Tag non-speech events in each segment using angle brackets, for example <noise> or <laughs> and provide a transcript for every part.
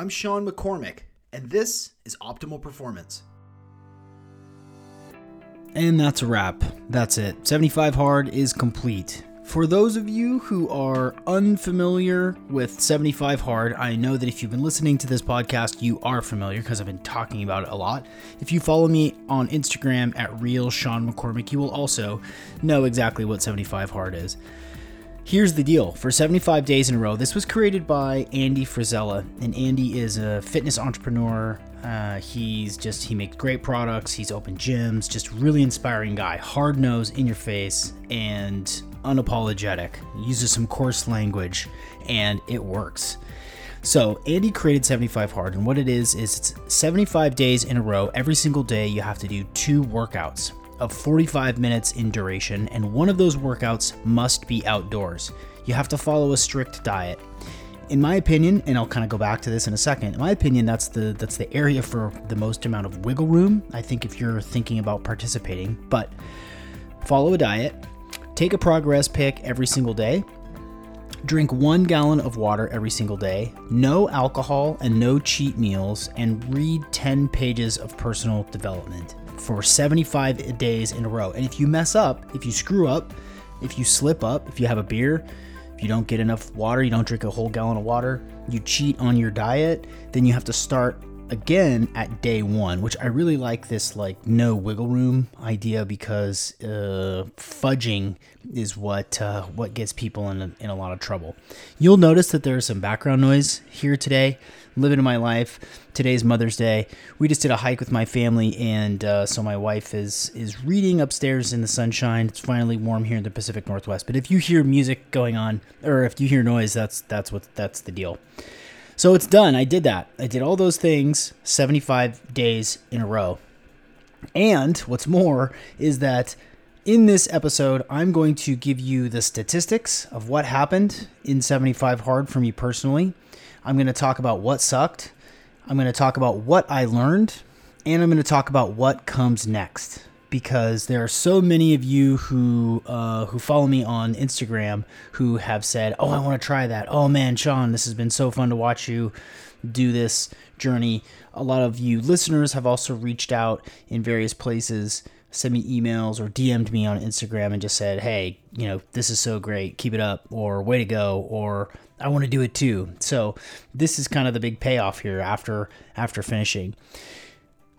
I'm Sean McCormick, and this is Optimal Performance. And that's a wrap. That's it. 75 Hard is complete. For those of you who are unfamiliar with 75 Hard, I know that if you've been listening to this podcast, you are familiar because I've been talking about it a lot. If you follow me on Instagram at real Sean McCormick, you will also know exactly what 75 Hard is. Here's the deal. For 75 days in a row, this was created by Andy Frisella, and Andy is a fitness entrepreneur. Uh, he's just, he makes great products, he's open gyms, just really inspiring guy, hard nose, in your face, and unapologetic, uses some coarse language, and it works. So, Andy created 75 Hard, and what it is is it's 75 days in a row. Every single day, you have to do two workouts of 45 minutes in duration, and one of those workouts must be outdoors. You have to follow a strict diet. In my opinion, and I'll kind of go back to this in a second. In my opinion, that's the that's the area for the most amount of wiggle room. I think if you're thinking about participating, but follow a diet, Take a progress pic every single day. Drink one gallon of water every single day, no alcohol and no cheat meals, and read 10 pages of personal development for 75 days in a row. And if you mess up, if you screw up, if you slip up, if you have a beer, if you don't get enough water, you don't drink a whole gallon of water, you cheat on your diet, then you have to start again at day one, which I really like this like no wiggle room idea because uh, fudging is what uh, what gets people in a, in a lot of trouble. You'll notice that there's some background noise here today. Living in my life. Today's Mother's Day. We just did a hike with my family, and uh, so my wife is is reading upstairs in the sunshine. It's finally warm here in the Pacific Northwest. But if you hear music going on, or if you hear noise, that's that's what that's the deal. So it's done. I did that. I did all those things 75 days in a row. And what's more is that in this episode, I'm going to give you the statistics of what happened in 75 Hard for me personally. I'm going to talk about what sucked. I'm going to talk about what I learned. And I'm going to talk about what comes next because there are so many of you who uh, who follow me on Instagram who have said, "Oh, I want to try that." Oh man, Sean, this has been so fun to watch you do this journey. A lot of you listeners have also reached out in various places, sent me emails or DM'd me on Instagram and just said, "Hey, you know, this is so great. Keep it up," or "Way to go," or "I want to do it too." So this is kind of the big payoff here after after finishing.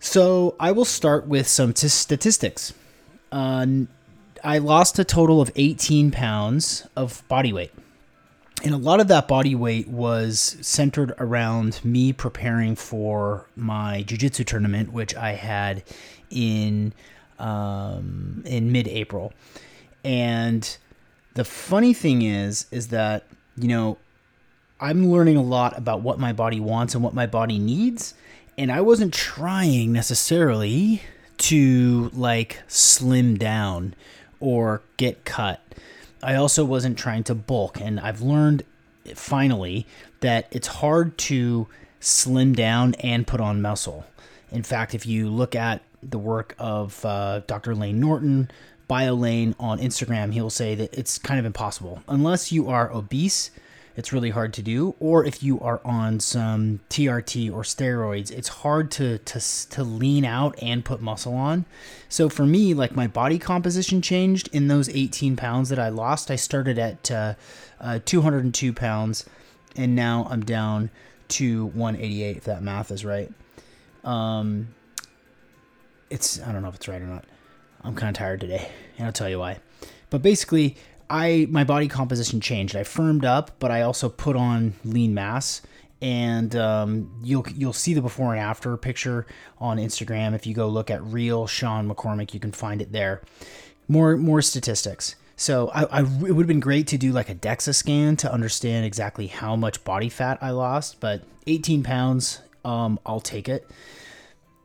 So I will start with some t- statistics. Uh, I lost a total of 18 pounds of body weight. And a lot of that body weight was centered around me preparing for my jiu-jitsu tournament, which I had in um, in mid-April. And the funny thing is, is that you know I'm learning a lot about what my body wants and what my body needs, and I wasn't trying necessarily to like slim down or get cut. I also wasn't trying to bulk, and I've learned finally that it's hard to slim down and put on muscle. In fact, if you look at the work of uh, Dr. Layne Norton, BioLayne on Instagram, he'll say that it's kind of impossible unless you are obese it's really hard to do. Or if you are on some TRT or steroids, it's hard to to to lean out and put muscle on. So for me, like my body composition changed in those 18 pounds that I lost. I started at uh, uh, 202 pounds, and now I'm down to 188. If that math is right. Um, it's I don't know if it's right or not. I'm kind of tired today, and I'll tell you why. But basically, I my body composition changed. I firmed up, but I also put on lean mass. And um, you'll you'll see the before and after picture on Instagram. If you go look at real Sean McCormick, you can find it there. More more statistics. So I, I, it would have been great to do like a DEXA scan to understand exactly how much body fat I lost, but 18 pounds, um, I'll take it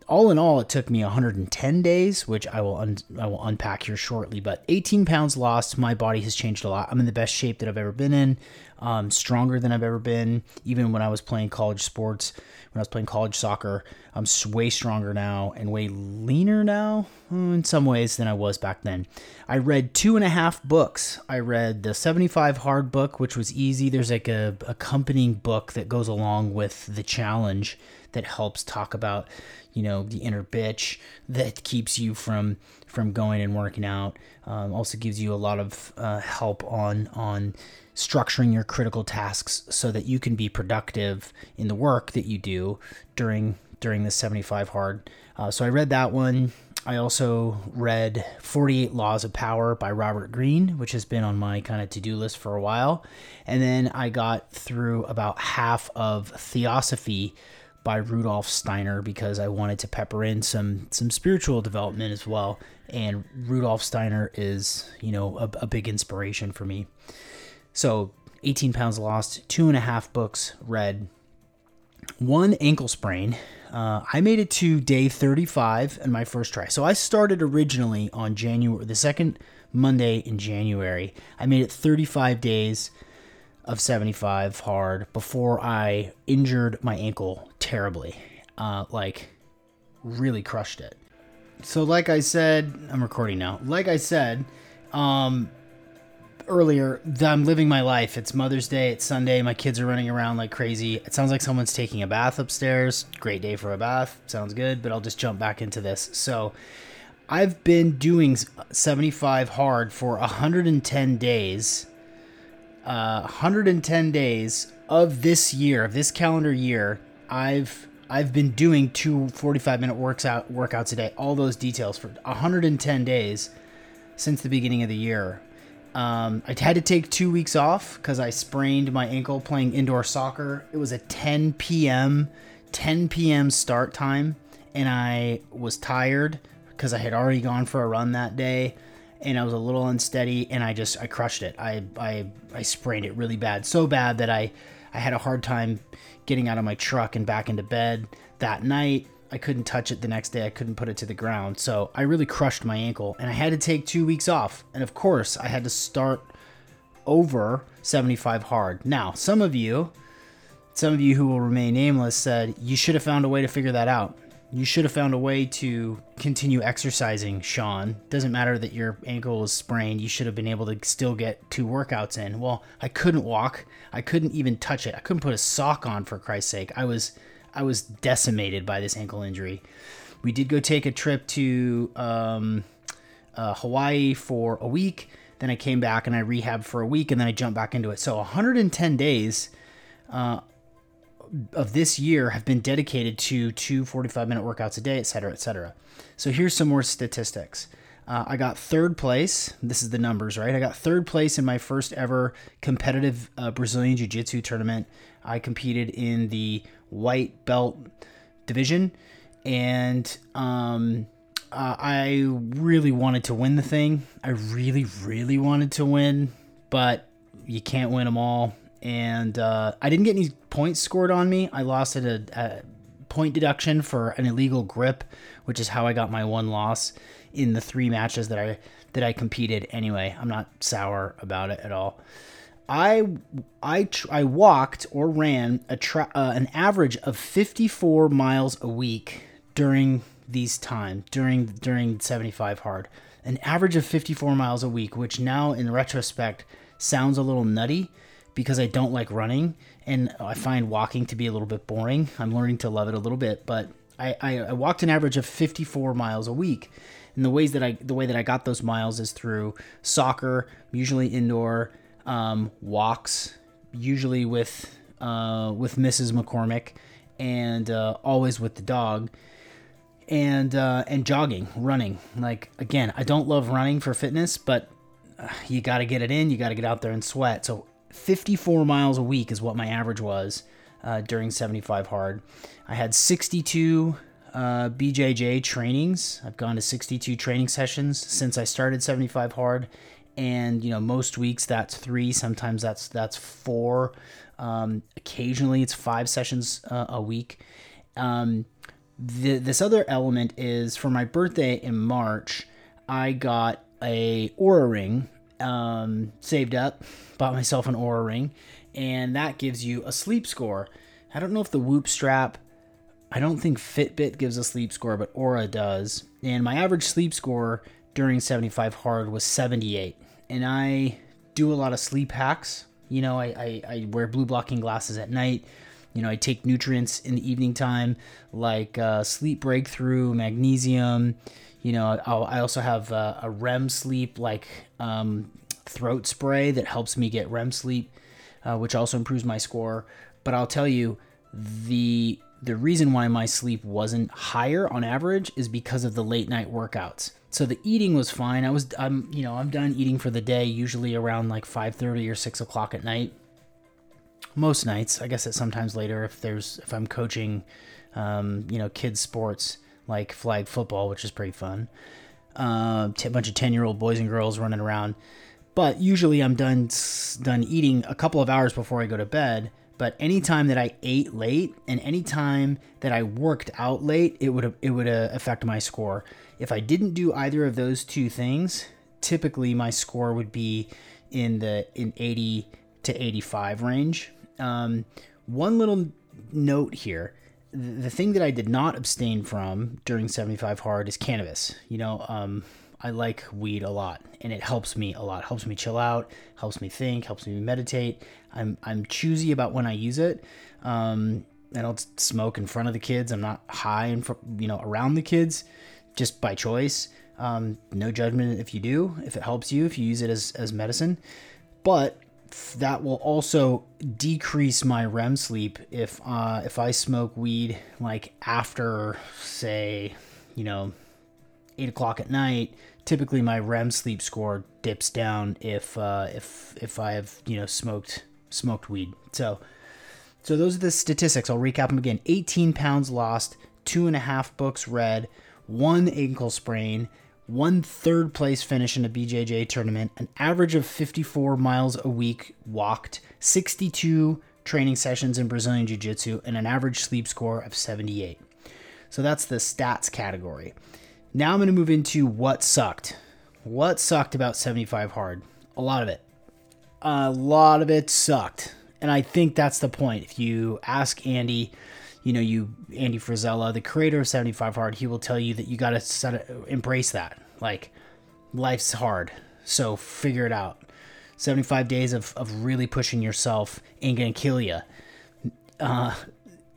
all in all, it took me 110 days, which I will un- I will unpack here shortly. But 18 pounds lost. My body has changed a lot. I'm in the best shape that I've ever been in. Um, stronger than I've ever been. Even when I was playing college sports, when I was playing college soccer, I'm way stronger now and way leaner now hmm, in some ways than I was back then. I read two and a half books. I read the 75 hard book, which was easy. There's like a accompanying book that goes along with the challenge that helps talk about, you know, the inner bitch that keeps you from from going and working out. Um, also gives you a lot of uh, help on on structuring your critical tasks so that you can be productive in the work that you do during during the 75 hard. Uh, so I read that one. I also read 48 Laws of Power by Robert Greene, which has been on my kind of to do list for a while. And then I got through about half of Theosophy by Rudolf Steiner because I wanted to pepper in some some spiritual development as well. And Rudolf Steiner is, you know, a, a big inspiration for me. So 18 pounds lost, two and a half books read, one ankle sprain. Uh, I made it to day 35 in my first try. So I started originally on January, the second Monday in January. I made it 35 days of 75 hard before I injured my ankle terribly. Uh, like, really crushed it. So, like I said, I'm recording now. Like I said, um, earlier, I'm living my life. It's Mother's Day. It's Sunday. My kids are running around like crazy. It sounds like someone's taking a bath upstairs. Great day for a bath. Sounds good, but I'll just jump back into this. So, I've been doing 75 hard for 110 days. Uh, 110 days of this year, of this calendar year, I've I've been doing two 45 minute works out workouts a day. All those details for 110 days since the beginning of the year. Um, I had to take two weeks off because I sprained my ankle playing indoor soccer. It was a 10 p.m. 10 p.m. start time, and I was tired because I had already gone for a run that day, and I was a little unsteady, and I just I crushed it. I I I sprained it really bad, so bad that I I had a hard time getting out of my truck and back into bed that night. I couldn't touch it the next day. I couldn't put it to the ground. So I really crushed my ankle and I had to take two weeks off. And of course, I had to start over 75 hard. Now, some of you, some of you who will remain nameless said you should have found a way to figure that out. You should have found a way to continue exercising, Sean. Doesn't matter that your ankle was sprained, you should have been able to still get two workouts in. Well, I couldn't walk. I couldn't even touch it. I couldn't put a sock on for Christ's sake. I was I was decimated by this ankle injury. We did go take a trip to um, uh, Hawaii for a week. Then I came back and I rehabbed for a week, and then I jumped back into it. So 110 days uh, of this year have been dedicated to two 45 minute workouts a day, et cetera, et cetera. So here's some more statistics. Uh, I got third place. This is the numbers, right? I got third place in my first ever competitive uh, Brazilian Jiu Jitsu tournament. I competed in the white belt division, and um, uh, I really wanted to win the thing. I really, really wanted to win, but you can't win them all. And uh, I didn't get any points scored on me. I lost at a, a point deduction for an illegal grip, which is how I got my one loss in the three matches that I that I competed. Anyway, I'm not sour about it at all. I I I walked or ran a tra- uh, an average of 54 miles a week during these time during during 75 hard. An average of 54 miles a week, which now in retrospect sounds a little nutty because I don't like running and I find walking to be a little bit boring. I'm learning to love it a little bit, but I, I, I walked an average of 54 miles a week. And the ways that I the way that I got those miles is through soccer, usually indoor, um, walks, usually with uh, with Mrs. McCormick, and uh, always with the dog, and uh, and jogging, running. Like again, I don't love running for fitness, but uh, you got to get it in. You got to get out there and sweat. So 54 miles a week is what my average was uh, during 75 hard. I had 62 uh, BJJ trainings. I've gone to 62 training sessions since I started 75 hard, and you know most weeks that's three sometimes that's that's four um, occasionally it's five sessions uh, a week um, the, this other element is for my birthday in march i got a Oura ring um, saved up bought myself an Oura ring and that gives you a sleep score. I don't know if the Whoop strap, I don't think Fitbit gives a sleep score, but Oura does. And my average sleep score during 75 hard was 78. And I do a lot of sleep hacks. You know, I, I, I wear blue blocking glasses at night. You know, I take nutrients in the evening time like uh, sleep breakthrough, magnesium. You know, I'll, i also have uh, a REM sleep like um, throat spray that helps me get REM sleep, uh, which also improves my score. But I'll tell you, the the reason why my sleep wasn't higher on average is because of the late night workouts. So the eating was fine. I was I'm you know I'm done eating for the day usually around like 5:30 or 6 o'clock at night. Most nights, I guess it's sometimes later if there's if I'm coaching, um, you know, kids sports like flag football, which is pretty fun. Uh, a bunch of 10 year old boys and girls running around. But usually I'm done done eating a couple of hours before I go to bed. But anytime that I ate late and anytime that I worked out late, it would it would uh, affect my score. If I didn't do either of those two things, typically my score would be in the in 80 to 85 range. Um, one little note here the thing that I did not abstain from during 75 hard is cannabis. You know, um, I like weed a lot and it helps me a lot. Helps me chill out, helps me think, helps me meditate. I'm I'm choosy about when I use it. Um, I don't smoke in front of the kids. I'm not high in you know around the kids just by choice. Um, no judgment if you do, if it helps you, if you use it as, as medicine. But that will also decrease my REM sleep if uh, if I smoke weed like after say you know eight o'clock at night. Typically, my REM sleep score dips down if uh, if if I have you know smoked smoked weed. So so those are the statistics. I'll recap them again: 18 pounds lost, two and a half books read, one ankle sprain one third place finish in a BJJ tournament, an average of 54 miles a week walked, 62 training sessions in Brazilian Jiu Jitsu, and an average sleep score of 78. So that's the stats category. Now I'm going to move into what sucked. What sucked about 75 hard? A lot of it. A lot of it sucked. And I think that's the point. If you ask Andy, you know, you Andy Frisella, the creator of 75 Hard, he will tell you that you got to embrace that. Like life's hard. So figure it out. 75 days of, of really pushing yourself ain't to kill you. Uh,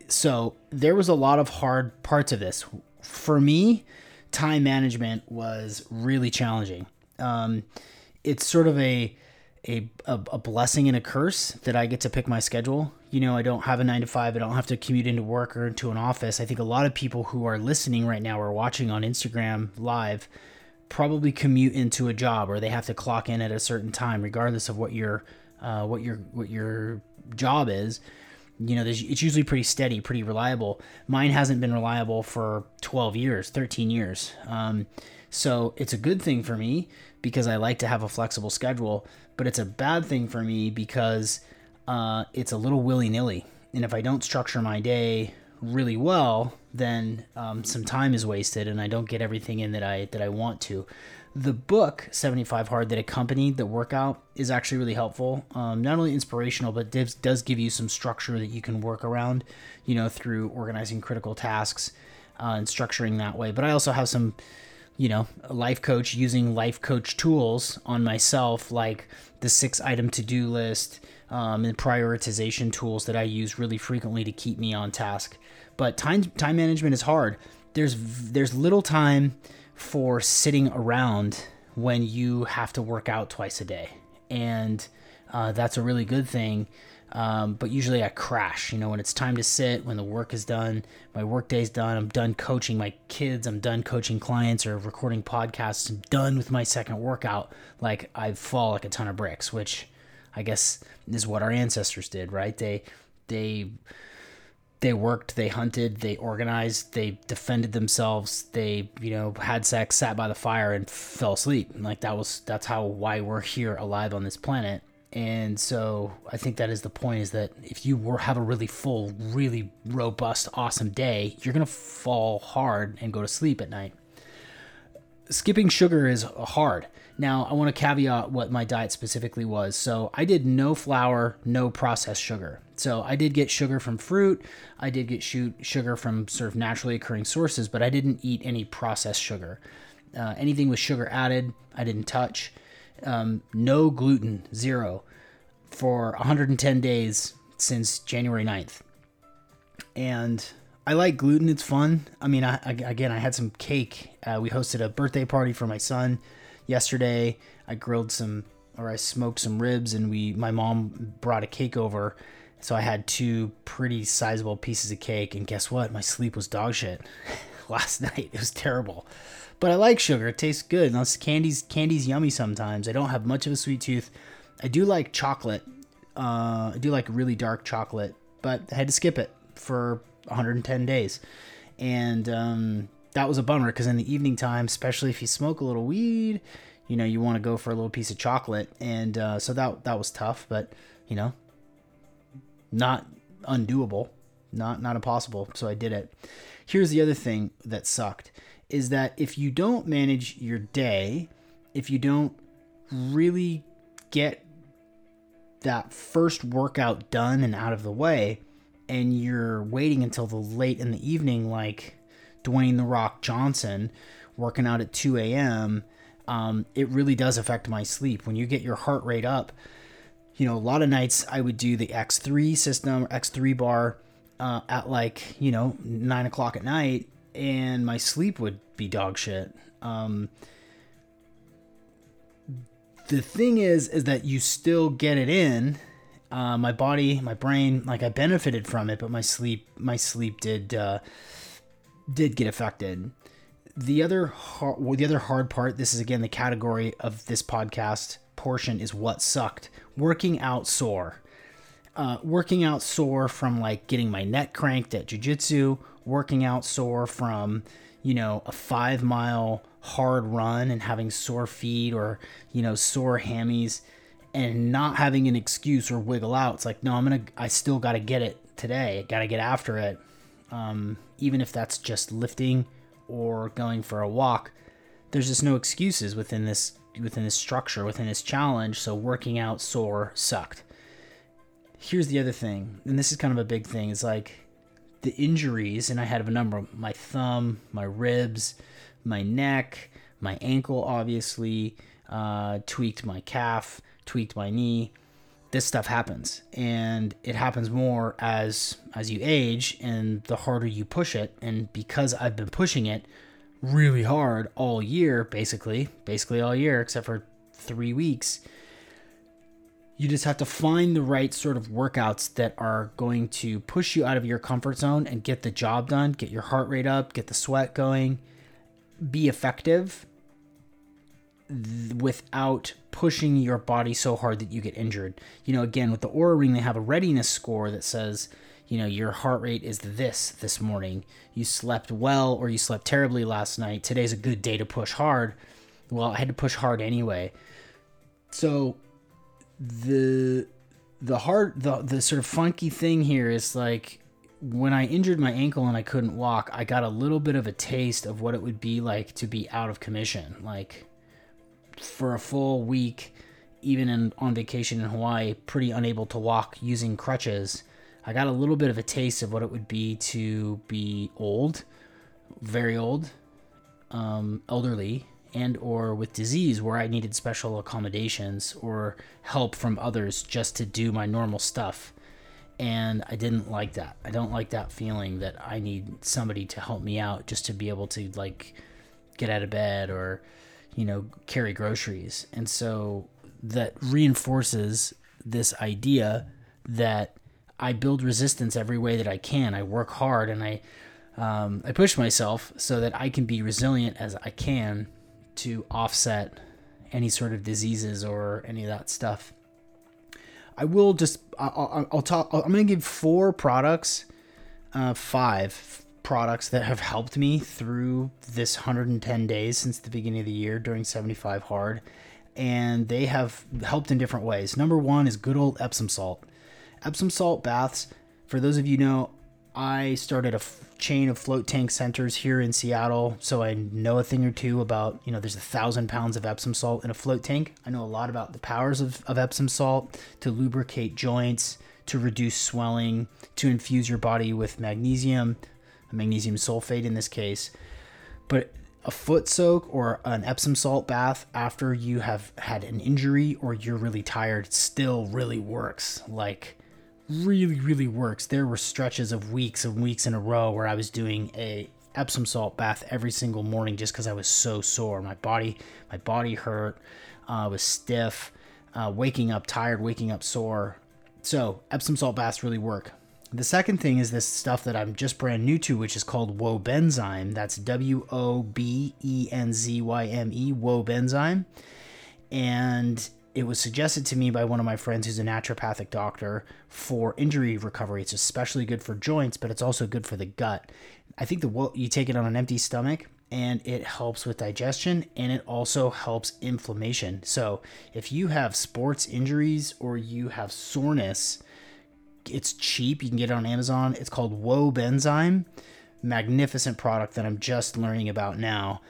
so there was a lot of hard parts of this. For me, time management was really challenging. Um, it's sort of a, a, a blessing and a curse that I get to pick my schedule you know, I don't have a nine to five. I don't have to commute into work or into an office. I think a lot of people who are listening right now or watching on Instagram live probably commute into a job or they have to clock in at a certain time, regardless of what your uh, what your what your job is. You know, it's usually pretty steady, pretty reliable. Mine hasn't been reliable for 12 years, 13 years. Um, so it's a good thing for me because I like to have a flexible schedule, but it's a bad thing for me because uh, it's a little willy nilly. And if I don't structure my day really well, then um, some time is wasted, and I don't get everything in that I that I want to. The book 75 Hard that accompanied the workout is actually really helpful. Um, not only inspirational, but does, does give you some structure that you can work around, you know, through organizing critical tasks uh, and structuring that way. But I also have some, you know, life coach using life coach tools on myself, like the six item to do list, um, and prioritization tools that I use really frequently to keep me on task. But time time management is hard. There's there's little time for sitting around when you have to work out twice a day, and uh, that's a really good thing. Um, but usually I crash. You know, when it's time to sit, when the work is done, my work day's done, I'm done coaching my kids, I'm done coaching clients or recording podcasts, I'm done with my second workout. Like I fall like a ton of bricks, which I guess is what our ancestors did, right? They they they worked, they hunted, they organized, they defended themselves, they, you know, had sex, sat by the fire and fell asleep. Like that was that's how why we're here alive on this planet. And so I think that is the point is that if you were have a really full, really robust, awesome day, you're gonna fall hard and go to sleep at night. skipping sugar is hard. Now, I want to caveat what my diet specifically was. So, I did no flour, no processed sugar. So, I did get sugar from fruit. I did get shoot sugar from sort of naturally occurring sources, but I didn't eat any processed sugar. Uh, anything with sugar added, I didn't touch. Um, no gluten, zero, for 110 days since January 9th. And I like gluten. It's fun. I mean, I, again, I had some cake. Uh, we hosted a birthday party for my son yesterday. I grilled some, or I smoked some ribs, and we, my mom brought a cake over. So I had two pretty sizable pieces of cake, and guess what? My sleep was dog shit <laughs> last night. It was terrible. But I like sugar. It tastes good. Now, candy's candy's yummy sometimes. I don't have much of a sweet tooth. I do like chocolate. Uh, I do like really dark chocolate, but I had to skip it for 110 days. And um, that was a bummer because in the evening time, especially if you smoke a little weed, you know, you want to go for a little piece of chocolate. And uh, so that, that was tough, but, you know, not undoable, not, not impossible. So I did it. Here's the other thing that sucked is that if you don't manage your day, if you don't really get that first workout done and out of the way, and you're waiting until the late in the evening, like Dwayne the Rock Johnson working out at 2 a.m., um, it really does affect my sleep. When you get your heart rate up, you know, a lot of nights I would do the X3 system, X3 bar uh, at like, you know, nine o'clock at night, and my sleep would be dog shit. Um, the thing is, is that you still get it in uh, my body, my brain, like I benefited from it, but my sleep, my sleep did uh, did get affected. The other hard, the other hard part. This is again the category of this podcast portion is what sucked. Working out sore. Uh, working out sore from like getting my neck cranked at jujitsu, working out sore from, you know, a five mile hard run and having sore feet or, you know, sore hammies and not having an excuse or wiggle out. It's like, no, I'm gonna, I still got to get it today. Got to get after it, um, even if that's just lifting or going for a walk. There's just no excuses within this within this structure within this challenge. So working out sore sucked. Here's the other thing, and this is kind of a big thing. Is like the injuries, and I had a number: my thumb, my ribs, my neck, my ankle, obviously, uh, tweaked my calf tweaked my knee. This stuff happens, and it happens more as as you age, and the harder you push it. And because I've been pushing it really hard all year, basically, basically all year, except for three weeks, you just have to find the right sort of workouts that are going to push you out of your comfort zone and get the job done, get your heart rate up, get the sweat going, be effective th- without pushing your body so hard that you get injured. You know, again, with the Oura Ring, they have a readiness score that says, you know, your heart rate is this this morning. You slept well or you slept terribly last night. Today's a good day to push hard. Well, I had to push hard anyway. So the the hard the the sort of funky thing here is like when I injured my ankle and I couldn't walk, I got a little bit of a taste of what it would be like to be out of commission. Like for a full week, even in, on vacation in Hawaii, pretty unable to walk using crutches. I got a little bit of a taste of what it would be to be old, very old, um, elderly, and or with disease where I needed special accommodations or help from others just to do my normal stuff. And I didn't like that. I don't like that feeling that I need somebody to help me out just to be able to like get out of bed or you know, carry groceries. And so that reinforces this idea that I build resistance every way that I can. I work hard and I um, I push myself so that I can be resilient as I can to offset any sort of diseases or any of that stuff. I will just I'll, I'll talk. I'm gonna give four products, uh, five products that have helped me through this 110 days since the beginning of the year during 75 hard and they have helped in different ways number one is good old epsom salt epsom salt baths for those of you know I started a f- chain of float tank centers here in Seattle, so I know a thing or two about, you know, there's a thousand pounds of Epsom salt in a float tank. I know a lot about the powers of, of Epsom salt to lubricate joints, to reduce swelling, to infuse your body with magnesium, magnesium sulfate in this case. But a foot soak or an Epsom salt bath after you have had an injury or you're really tired still really works. Like, really, really works. There were stretches of weeks and weeks in a row where I was doing a Epsom salt bath every single morning just because I was so sore. My body, my body hurt. Uh, was stiff. Uh, waking up tired, waking up sore. So Epsom salt baths really work. The second thing is this stuff that I'm just brand new to, which is called Wobenzyme. That's W O B E N Z Y M E, Wobenzyme. And it was suggested to me by one of my friends who's a naturopathic doctor for injury recovery. It's especially good for joints, but it's also good for the gut. I think the you take it on an empty stomach and it helps with digestion and it also helps inflammation. So, if you have sports injuries or you have soreness, it's cheap. You can get it on Amazon. It's called Wobenzyme. Magnificent product that I'm just learning about now.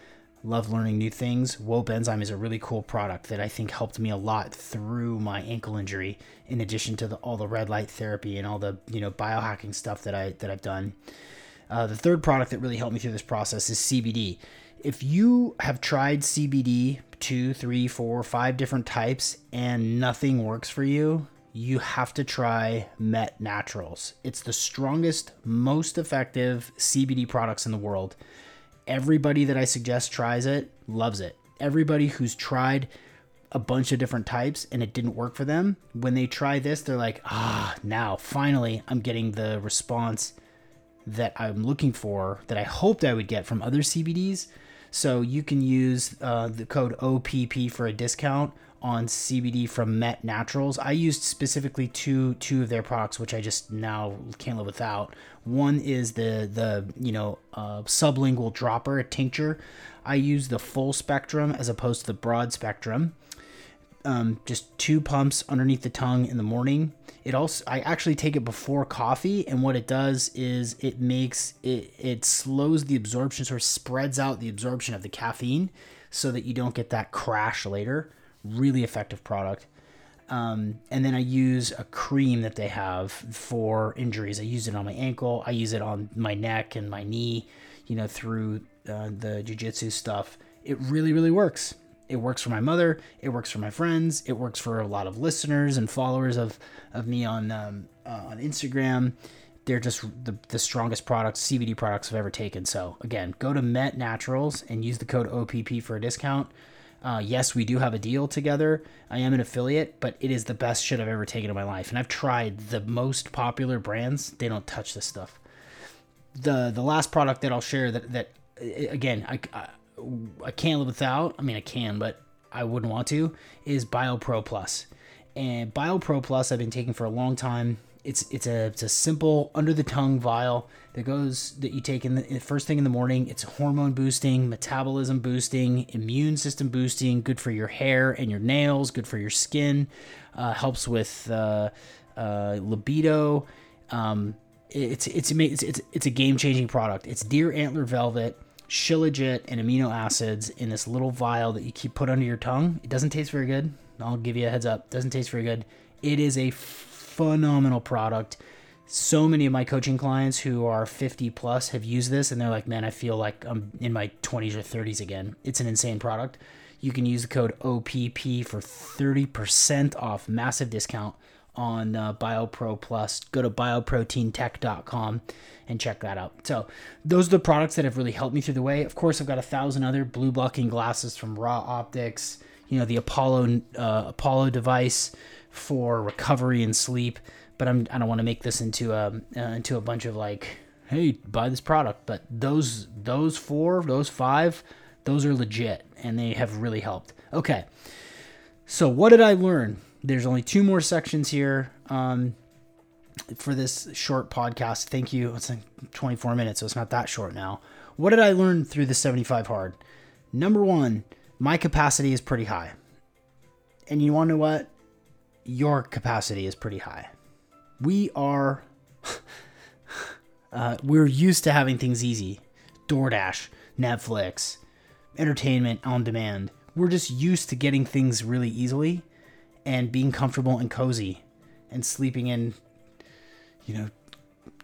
Love learning new things. Wobenzyme is a really cool product that I think helped me a lot through my ankle injury. In addition to the, all the red light therapy and all the you know biohacking stuff that I that I've done. Uh, the third product that really helped me through this process is CBD. If you have tried CBD two, three, four, five different types and nothing works for you, you have to try Mett Naturals. It's the strongest, most effective CBD products in the world. Everybody that I suggest tries it loves it. Everybody who's tried a bunch of different types and it didn't work for them, when they try this, they're like, ah, now finally I'm getting the response that I'm looking for, that I hoped I would get from other CBDs. So you can use uh, the code OPP for a discount on CBD from Mett Naturals. I used specifically two two of their products, which I just now can't live without. One is the the you know uh, sublingual dropper, a tincture. I use the full spectrum as opposed to the broad spectrum. Um, just two pumps underneath the tongue in the morning. It also I actually take it before coffee, and what it does is it makes it it slows the absorption, sort of spreads out the absorption of the caffeine, so that you don't get that crash later really effective product. Um, and then I use a cream that they have for injuries. I use it on my ankle. I use it on my neck and my knee. You know, through uh, the jujitsu stuff. It really, really works. It works for my mother. It works for my friends. It works for a lot of listeners and followers of of me on um, uh, on Instagram. They're just the, the strongest products, CBD products I've ever taken. So again, go to Mett Naturals and use the code OPP for a discount. Uh, yes, we do have a deal together. I am an affiliate, but it is the best shit I've ever taken in my life. And I've tried the most popular brands. They don't touch this stuff. The the last product that I'll share that that again I, I, I can't live without. I mean I can, but I wouldn't want to. Is BioPro Plus. And BioPro Plus I've been taking for a long time it's it's a it's a simple under the tongue vial that goes that you take in the first thing in the morning. It's hormone boosting, metabolism boosting, immune system boosting. Good for your hair and your nails. Good for your skin. Uh, helps with uh, uh, libido. Um, it's, it's it's it's it's a game changing product. It's deer antler velvet. Shilajit and amino acids in this little vial that you keep put under your tongue. It doesn't taste very good. I'll give you a heads up. Doesn't taste very good. It is a phenomenal product. So many of my coaching clients who are 50 plus have used this and they're like, man, I feel like I'm in my 20s or 30s again. It's an insane product. You can use the code OPP for 30% off, massive discount on uh, BioPro Plus. Go to bioproteintech.com and check that out. So, those are the products that have really helped me through the way. Of course, I've got a thousand other blue blocking glasses from Ra Optics, you know, the Apollo uh, Apollo device for recovery and sleep. But I'm I don't want to make this into a uh, into a bunch of like, hey, buy this product. But those those four, those five, those are legit and they have really helped. Okay, so what did I learn? There's only two more sections here. Um, for this short podcast. Thank you. It's like 24 minutes, so it's not that short now. What did I learn through the 75 hard? Number one, my capacity is pretty high. And you want to know what? your capacity is pretty high. We are <laughs> Uh, we're used to having things easy DoorDash, Netflix, entertainment on demand. We're just used to getting things really easily and being comfortable and cozy and sleeping in, you know,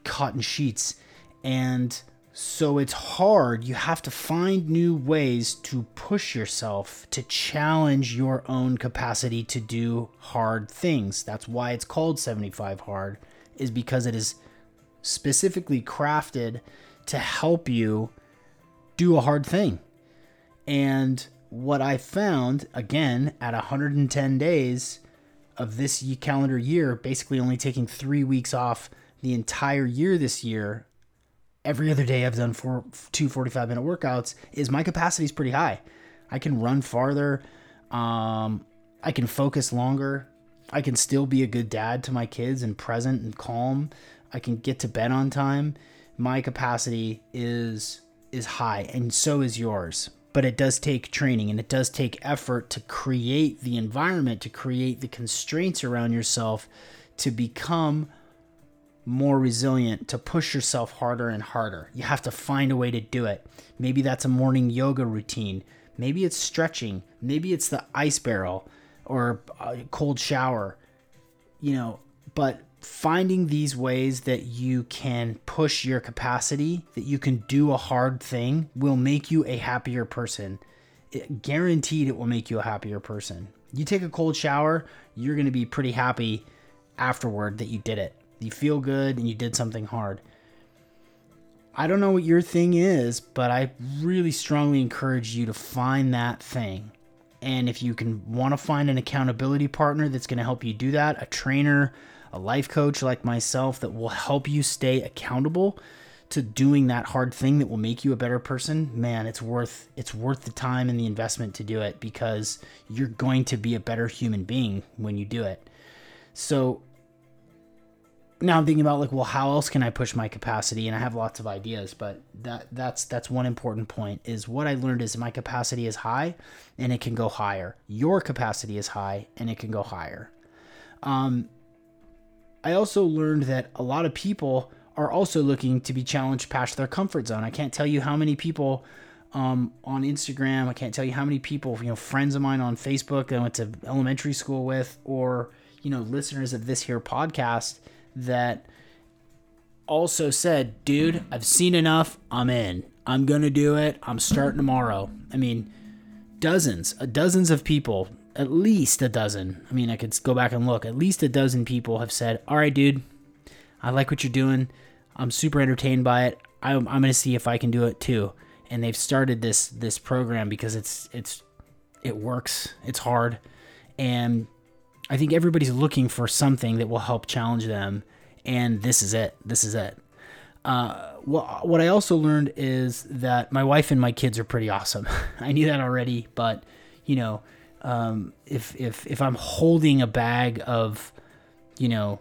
cotton sheets. And so it's hard. You have to find new ways to push yourself, to challenge your own capacity to do hard things. That's why it's called 75 Hard, is because it is specifically crafted to help you do a hard thing. And what I found, again, at 110 days of this calendar year, basically only taking three weeks off the entire year this year every other day I've done four, two 45 minute workouts is my capacity is pretty high. I can run farther. Um, I can focus longer. I can still be a good dad to my kids and present and calm. I can get to bed on time. My capacity is is high and so is yours. But it does take training and it does take effort to create the environment, to create the constraints around yourself to become more resilient, to push yourself harder and harder. You have to find a way to do it. Maybe that's a morning yoga routine. Maybe it's stretching. Maybe it's the ice barrel or a cold shower. You know, but finding these ways that you can push your capacity, that you can do a hard thing, will make you a happier person. It, guaranteed, it will make you a happier person. You take a cold shower, you're going to be pretty happy afterward that you did it you feel good and you did something hard. I don't know what your thing is, but I really strongly encourage you to find that thing. And if you can want to find an accountability partner that's going to help you do that, a trainer, a life coach like myself that will help you stay accountable to doing that hard thing that will make you a better person, man, it's worth it's worth the time and the investment to do it because you're going to be a better human being when you do it. So now I'm thinking about like, well, how else can I push my capacity? And I have lots of ideas, but that that's that's one important point. Is what I learned is my capacity is high, and it can go higher. Your capacity is high, and it can go higher. Um, I also learned that a lot of people are also looking to be challenged past their comfort zone. I can't tell you how many people um, on Instagram. I can't tell you how many people, you know, friends of mine on Facebook I went to elementary school with, or you know, listeners of this here podcast that also said, dude, I've seen enough. I'm in. I'm going to do it. I'm starting tomorrow. I mean, dozens, uh, dozens of people, at least a dozen. I mean, I could go back and look. At least a dozen people have said, all right, dude, I like what you're doing. I'm super entertained by it. I'm, I'm going to see if I can do it too. And they've started this this program because it's it's it works. It's hard, and I think everybody's looking for something that will help challenge them, and this is it. This is it. Uh, what, what I also learned is that my wife and my kids are pretty awesome. <laughs> I knew that already, but you know, um, if if if I'm holding a bag of, you know,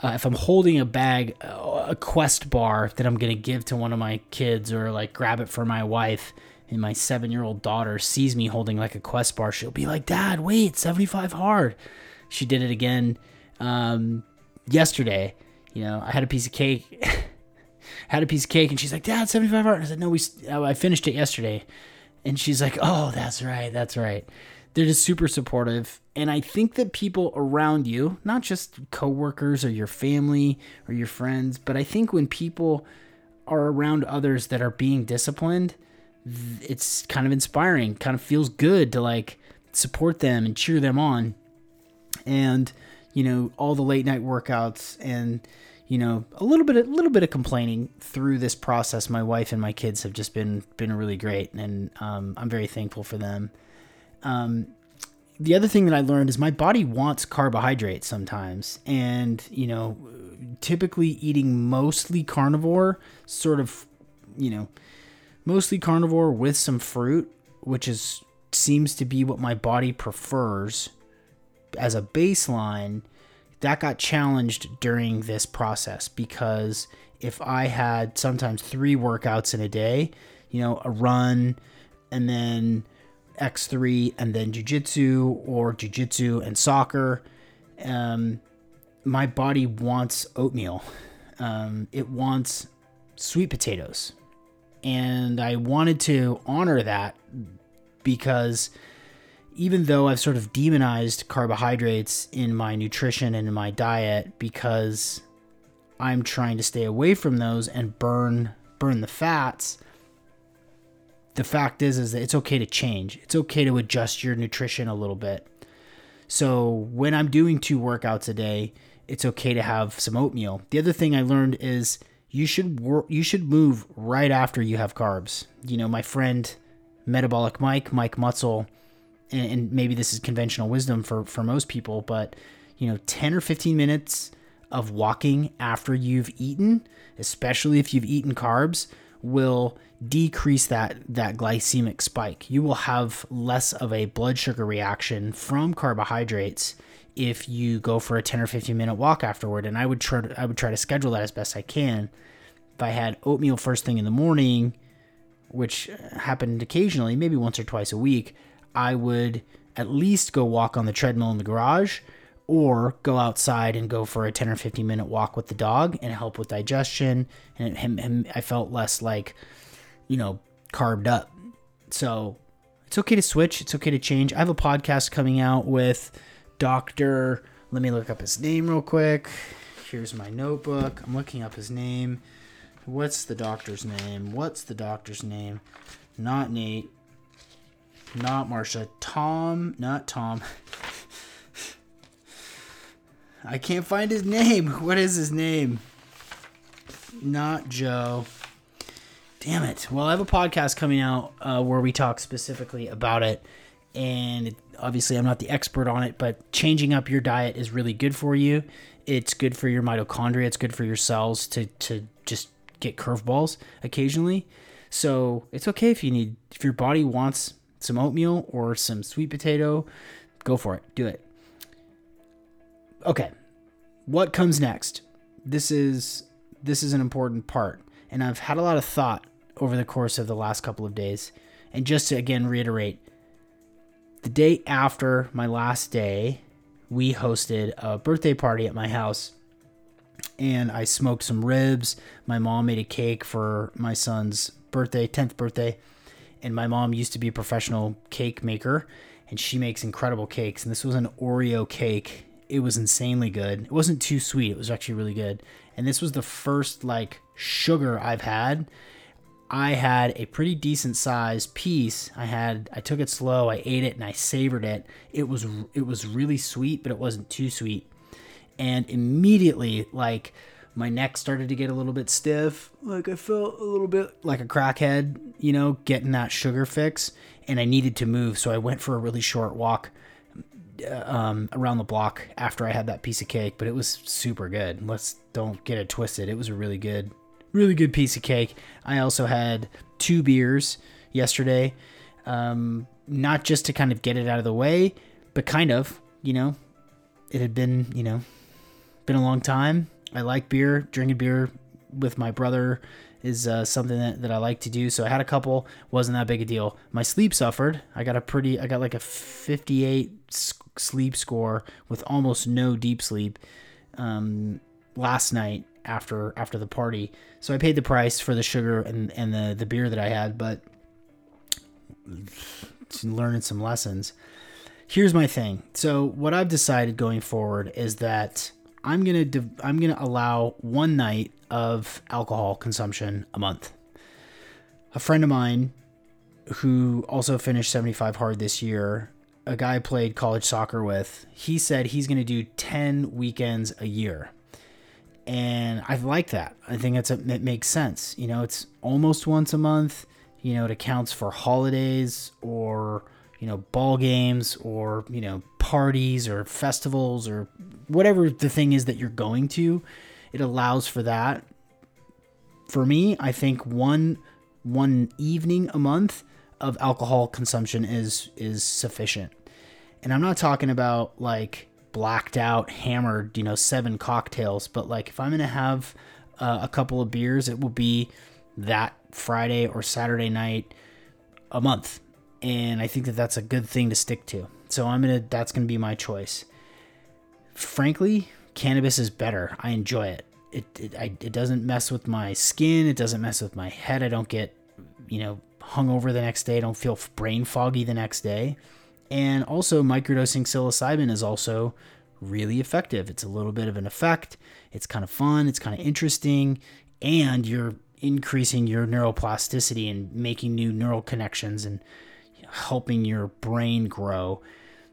uh, if I'm holding a bag, uh, a Quest bar that I'm gonna give to one of my kids, or like grab it for my wife, and my seven year old daughter sees me holding like a Quest bar, she'll be like, "Dad, wait, 75 hard." She did it again um, yesterday. You know, I had a piece of cake. <laughs> had a piece of cake, and she's like, "Dad, seventy-five hours." I said, "No, we. I finished it yesterday." And she's like, "Oh, that's right. That's right." They're just super supportive, and I think that people around you, not just coworkers or your family or your friends, but I think when people are around others that are being disciplined, it's kind of inspiring. Kind of feels good to like support them and cheer them on and you know all the late night workouts and you know a little bit a little bit of complaining through this process. My wife and my kids have just been been really great and um, i'm very thankful for them. Um, the other thing that i learned is my body wants carbohydrates sometimes and you know typically eating mostly carnivore sort of you know mostly carnivore with some fruit which is seems to be what my body prefers as a baseline, that got challenged during this process because if I had sometimes three workouts in a day, you know, a run and then X3 and then jujitsu or jujitsu and soccer, um, my body wants oatmeal. Um, it wants sweet potatoes. And I wanted to honor that because even though I've sort of demonized carbohydrates in my nutrition and in my diet because I'm trying to stay away from those and burn burn the fats, the fact is is that it's okay to change. It's okay to adjust your nutrition a little bit. So when I'm doing two workouts a day, it's okay to have some oatmeal. The other thing I learned is you should work you should move right after you have carbs. You know, my friend Metabolic Mike, Mike Mutzel, and, and maybe this is conventional wisdom for for most people, but you know, 10 or 15 minutes of walking after you've eaten, especially if you've eaten carbs, will decrease that that glycemic spike. You will have less of a blood sugar reaction from carbohydrates if you go for a 10 or 15 minute walk afterward and I would try to, I would try to schedule that as best I can. If I had oatmeal first thing in the morning, which happened occasionally, maybe once or twice a week, I would at least go walk on the treadmill in the garage or go outside and go for a 10 or 15 minute walk with the dog and help with digestion and him, him I felt less like you know carved up. So it's okay to switch. It's okay to change. I have a podcast coming out with Dr. let me look up his name real quick. Here's my notebook. I'm looking up his name. What's the doctor's name? What's the doctor's name? Not Nate not Marsha Tom not Tom I can't find his name. What is his name? Not Joe. Damn it. Well, I have a podcast coming out uh, where we talk specifically about it. And obviously, I'm not the expert on it, but changing up your diet is really good for you. It's good for your mitochondria. It's good for your cells to, to just get curveballs occasionally. So it's okay if you need, if your body wants some oatmeal or some sweet potato, go for it. Do it okay, what comes next? This is this is an important part, and I've had a lot of thought over the course of the last couple of days. And just to again reiterate, the day after my last day, we hosted a birthday party at my house and I smoked some ribs. My mom made a cake for my son's birthday, 10th birthday. And my mom used to be a professional cake maker and she makes incredible cakes. And this was an Oreo cake it was insanely good. It wasn't too sweet. It was actually really good. And this was the first like sugar I've had. I had a pretty decent sized piece. I had I took it slow. I ate it and I savored it. It was it was really sweet, but it wasn't too sweet. And immediately like my neck started to get a little bit stiff. Like I felt a little bit like a crackhead, you know, getting that sugar fix and I needed to move, so I went for a really short walk uh, um, around the block after I had that piece of cake, but it was super good. Let's don't get it twisted. It was a really good, really good piece of cake. I also had two beers yesterday, um, not just to kind of get it out of the way, but kind of, you know, it had been, you know, been a long time. I like beer, drinking beer with my brother is uh, something that, that I like to do. So I had a couple, wasn't that big a deal. My sleep suffered. I got a pretty, I got like a 58 sleep score with almost no deep sleep um, last night after after the party. So I paid the price for the sugar and, and the, the beer that I had, but learning some lessons. Here's my thing. So what I've decided going forward is that I'm gonna I'm gonna allow one night of alcohol consumption a month. A friend of mine who also finished 75 hard this year, a guy I played college soccer with, he said he's gonna do 10 weekends a year. And I like that. I think it's a, it makes sense. You know, it's almost once a month. You know, it accounts for holidays or you know ball games or you know parties or festivals or whatever the thing is that you're going to it allows for that. For me i think one one evening a month of alcohol consumption is is sufficient. And i'm not talking about like blacked out hammered you know seven cocktails but like if i'm gonna have uh, a couple of beers it will be that friday or saturday night a month. And i think that that's a good thing to stick to so i'm gonna that's gonna be my choice frankly, cannabis is better. I enjoy it. it it, I, it doesn't mess with my skin. It doesn't mess with my head. I don't get you know hungover the next day. I don't feel brain foggy the next day. And also, microdosing psilocybin is also really effective. It's a little bit of an effect. It's kind of fun. It's kind of interesting, and you're increasing your neuroplasticity and making new neural connections and helping your brain grow.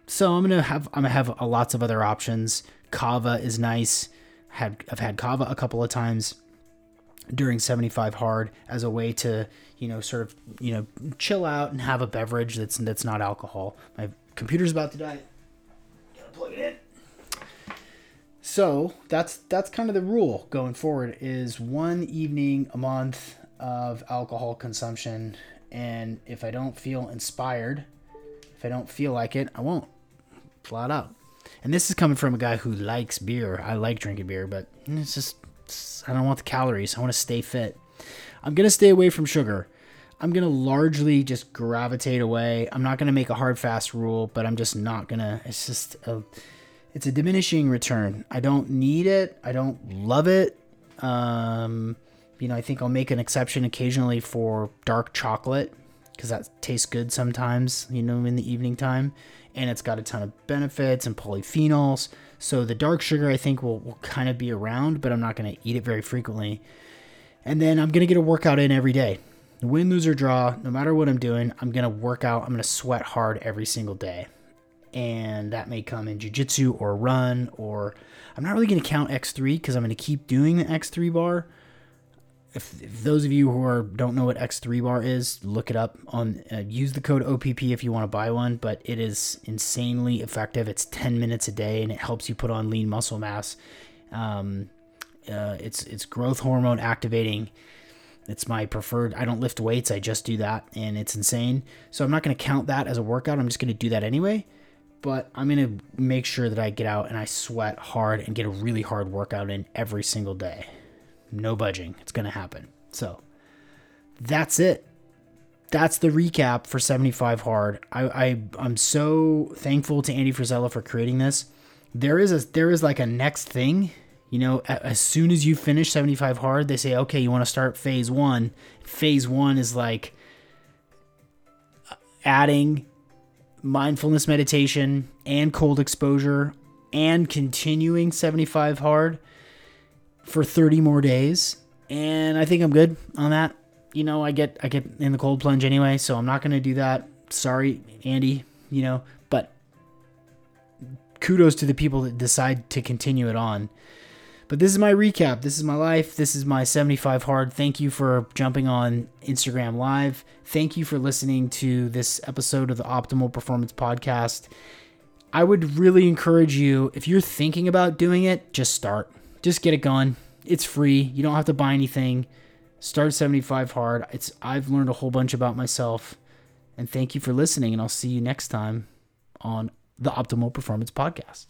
So I'm gonna have I'm gonna have lots of other options. Kava is nice. Had I've had kava a couple of times during 75 hard as a way to you know sort of you know chill out and have a beverage that's that's not alcohol. My computer's about to die. Gotta plug it in. So that's that's kind of the rule going forward is one evening a month of alcohol consumption and if I don't feel inspired, if I don't feel like it, I won't. Flat out. And this is coming from a guy who likes beer. I like drinking beer, but it's just I don't want the calories. I want to stay fit. I'm going to stay away from sugar. I'm going to largely just gravitate away. I'm not going to make a hard fast rule, but I'm just not going to it's just a it's a diminishing return. I don't need it. I don't love it. Um, you know, I think I'll make an exception occasionally for dark chocolate because that tastes good sometimes, you know, in the evening time. And it's got a ton of benefits and polyphenols. So the dark sugar, I think, will, will kind of be around, but I'm not going to eat it very frequently. And then I'm going to get a workout in every day. Win, lose, or draw, no matter what I'm doing, I'm going to work out. I'm going to sweat hard every single day and that may come in jiu-jitsu or run or i'm not really going to count x3 because i'm going to keep doing the x3 bar if, if, those of you who are don't know what x3 bar is look it up on uh, use the code opp if you want to buy one but it is insanely effective. It's 10 minutes a day and it helps you put on lean muscle mass. Um, uh, it's it's growth hormone activating. It's my preferred i don't lift weights i just do that and it's insane. So i'm not going to count that as a workout i'm just going to do that anyway. But I'm going to make sure that I get out and I sweat hard and get a really hard workout in every single day. No budging. It's going to happen. So that's it. That's the recap for 75 hard. I, I I'm so thankful to Andy Frisella for creating this. There is a there is like a next thing, you know, as soon as you finish 75 hard, they say, "Okay, you want to start phase 1." Phase 1 is like uh, adding mindfulness meditation and cold exposure and continuing 75 hard for 30 more days and i think i'm good on that you know i get i get in the cold plunge anyway so i'm not going to do that sorry andy you know but kudos to the people that decide to continue it on but this is my recap. This is my life. This is my 75 hard. Thank you for jumping on Instagram Live. Thank you for listening to this episode of the Optimal Performance Podcast. I would really encourage you, if you're thinking about doing it, just start. Just get it going. It's free. You don't have to buy anything. Start 75 hard. It's I've learned a whole bunch about myself. And thank you for listening and I'll see you next time on the Optimal Performance Podcast.